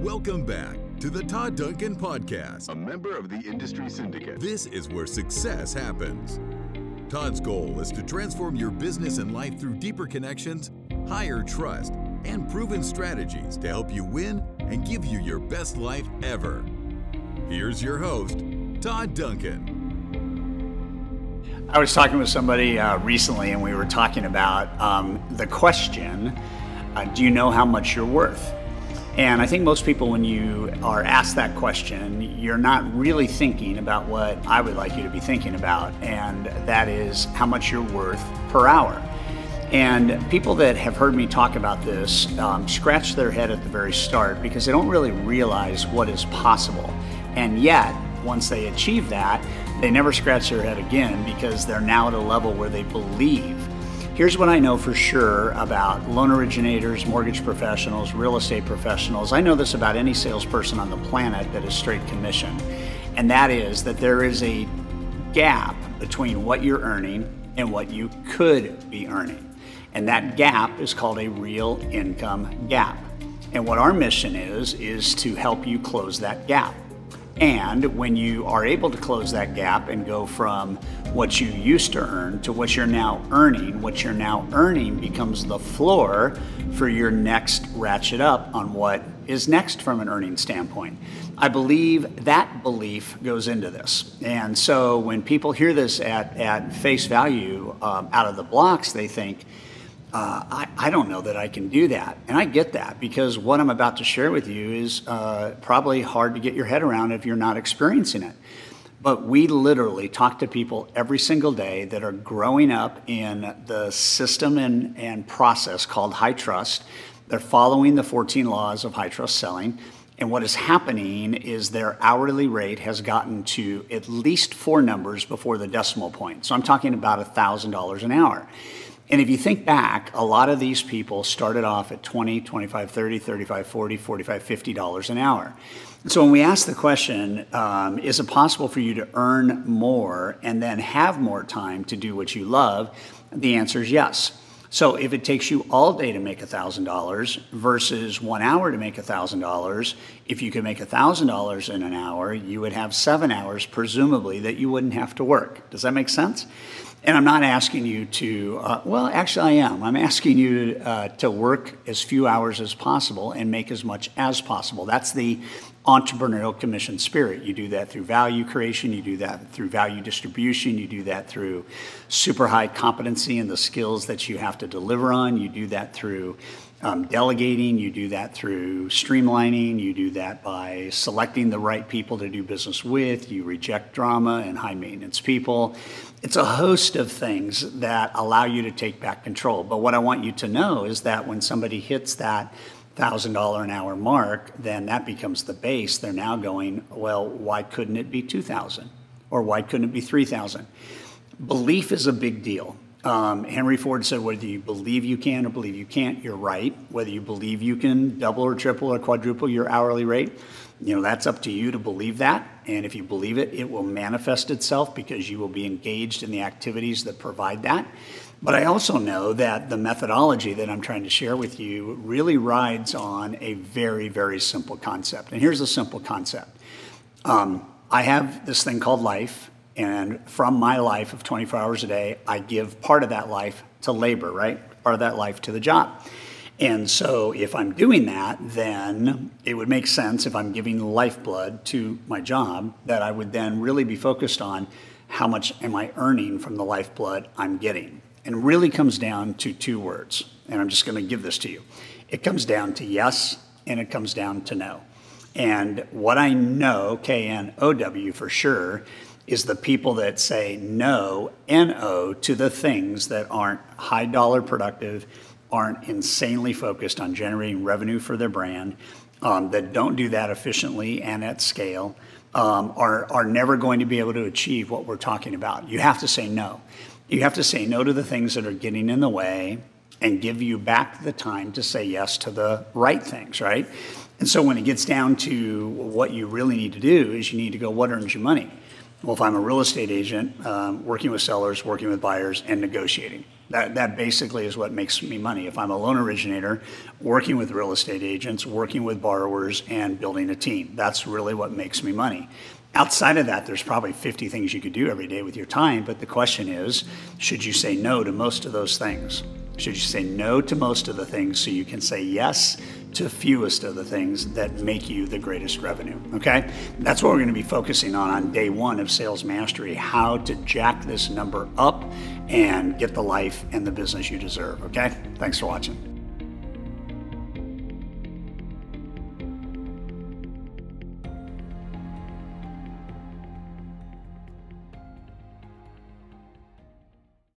Welcome back to the Todd Duncan Podcast, a member of the Industry Syndicate. This is where success happens. Todd's goal is to transform your business and life through deeper connections, higher trust, and proven strategies to help you win and give you your best life ever. Here's your host, Todd Duncan. I was talking with somebody uh, recently, and we were talking about um, the question uh, Do you know how much you're worth? And I think most people, when you are asked that question, you're not really thinking about what I would like you to be thinking about, and that is how much you're worth per hour. And people that have heard me talk about this um, scratch their head at the very start because they don't really realize what is possible. And yet, once they achieve that, they never scratch their head again because they're now at a level where they believe. Here's what I know for sure about loan originators, mortgage professionals, real estate professionals. I know this about any salesperson on the planet that is straight commission, and that is that there is a gap between what you're earning and what you could be earning. And that gap is called a real income gap. And what our mission is, is to help you close that gap. And when you are able to close that gap and go from what you used to earn to what you're now earning, what you're now earning becomes the floor for your next ratchet up on what is next from an earning standpoint. I believe that belief goes into this. And so when people hear this at, at face value um, out of the blocks, they think, uh, I, I, don't know that I can do that. And I get that because what I'm about to share with you is uh, probably hard to get your head around if you're not experiencing it. But we literally talk to people every single day that are growing up in the system and, and process called high trust. They're following the 14 laws of high trust selling. And what is happening is their hourly rate has gotten to at least four numbers before the decimal point. So I'm talking about $1,000 an hour. And if you think back, a lot of these people started off at 20, 25, 30, 35, 40, 45, 50 dollars an hour. So when we ask the question, um, is it possible for you to earn more and then have more time to do what you love? The answer is yes. So if it takes you all day to make $1,000 versus one hour to make $1,000, if you could make $1,000 in an hour, you would have seven hours, presumably, that you wouldn't have to work. Does that make sense? And I'm not asking you to, uh, well, actually, I am. I'm asking you uh, to work as few hours as possible and make as much as possible. That's the entrepreneurial commission spirit. You do that through value creation, you do that through value distribution, you do that through super high competency and the skills that you have to deliver on, you do that through um, delegating, you do that through streamlining, you do that by selecting the right people to do business with, you reject drama and high maintenance people. It's a host of things that allow you to take back control. But what I want you to know is that when somebody hits that $1,000 an hour mark, then that becomes the base. They're now going, well, why couldn't it be 2,000? Or why couldn't it be 3,000? Belief is a big deal. Um, Henry Ford said, whether you believe you can or believe you can't, you're right. Whether you believe you can double or triple or quadruple your hourly rate, you know, that's up to you to believe that. And if you believe it, it will manifest itself because you will be engaged in the activities that provide that. But I also know that the methodology that I'm trying to share with you really rides on a very, very simple concept. And here's a simple concept um, I have this thing called life and from my life of 24 hours a day, I give part of that life to labor, right? Part of that life to the job. And so if I'm doing that, then it would make sense if I'm giving lifeblood to my job that I would then really be focused on how much am I earning from the lifeblood I'm getting. And really comes down to two words. And I'm just going to give this to you. It comes down to yes and it comes down to no. And what I know, K N O W for sure, is the people that say no, N-O, to the things that aren't high dollar productive, aren't insanely focused on generating revenue for their brand, um, that don't do that efficiently and at scale, um, are, are never going to be able to achieve what we're talking about. You have to say no. You have to say no to the things that are getting in the way and give you back the time to say yes to the right things, right? And so when it gets down to what you really need to do is you need to go, what earns you money? Well, if I'm a real estate agent, um, working with sellers, working with buyers, and negotiating. That, that basically is what makes me money. If I'm a loan originator, working with real estate agents, working with borrowers, and building a team, that's really what makes me money. Outside of that, there's probably 50 things you could do every day with your time, but the question is should you say no to most of those things? Should you say no to most of the things so you can say yes to fewest of the things that make you the greatest revenue? Okay? That's what we're going to be focusing on on day one of Sales Mastery how to jack this number up and get the life and the business you deserve. Okay? Thanks for watching.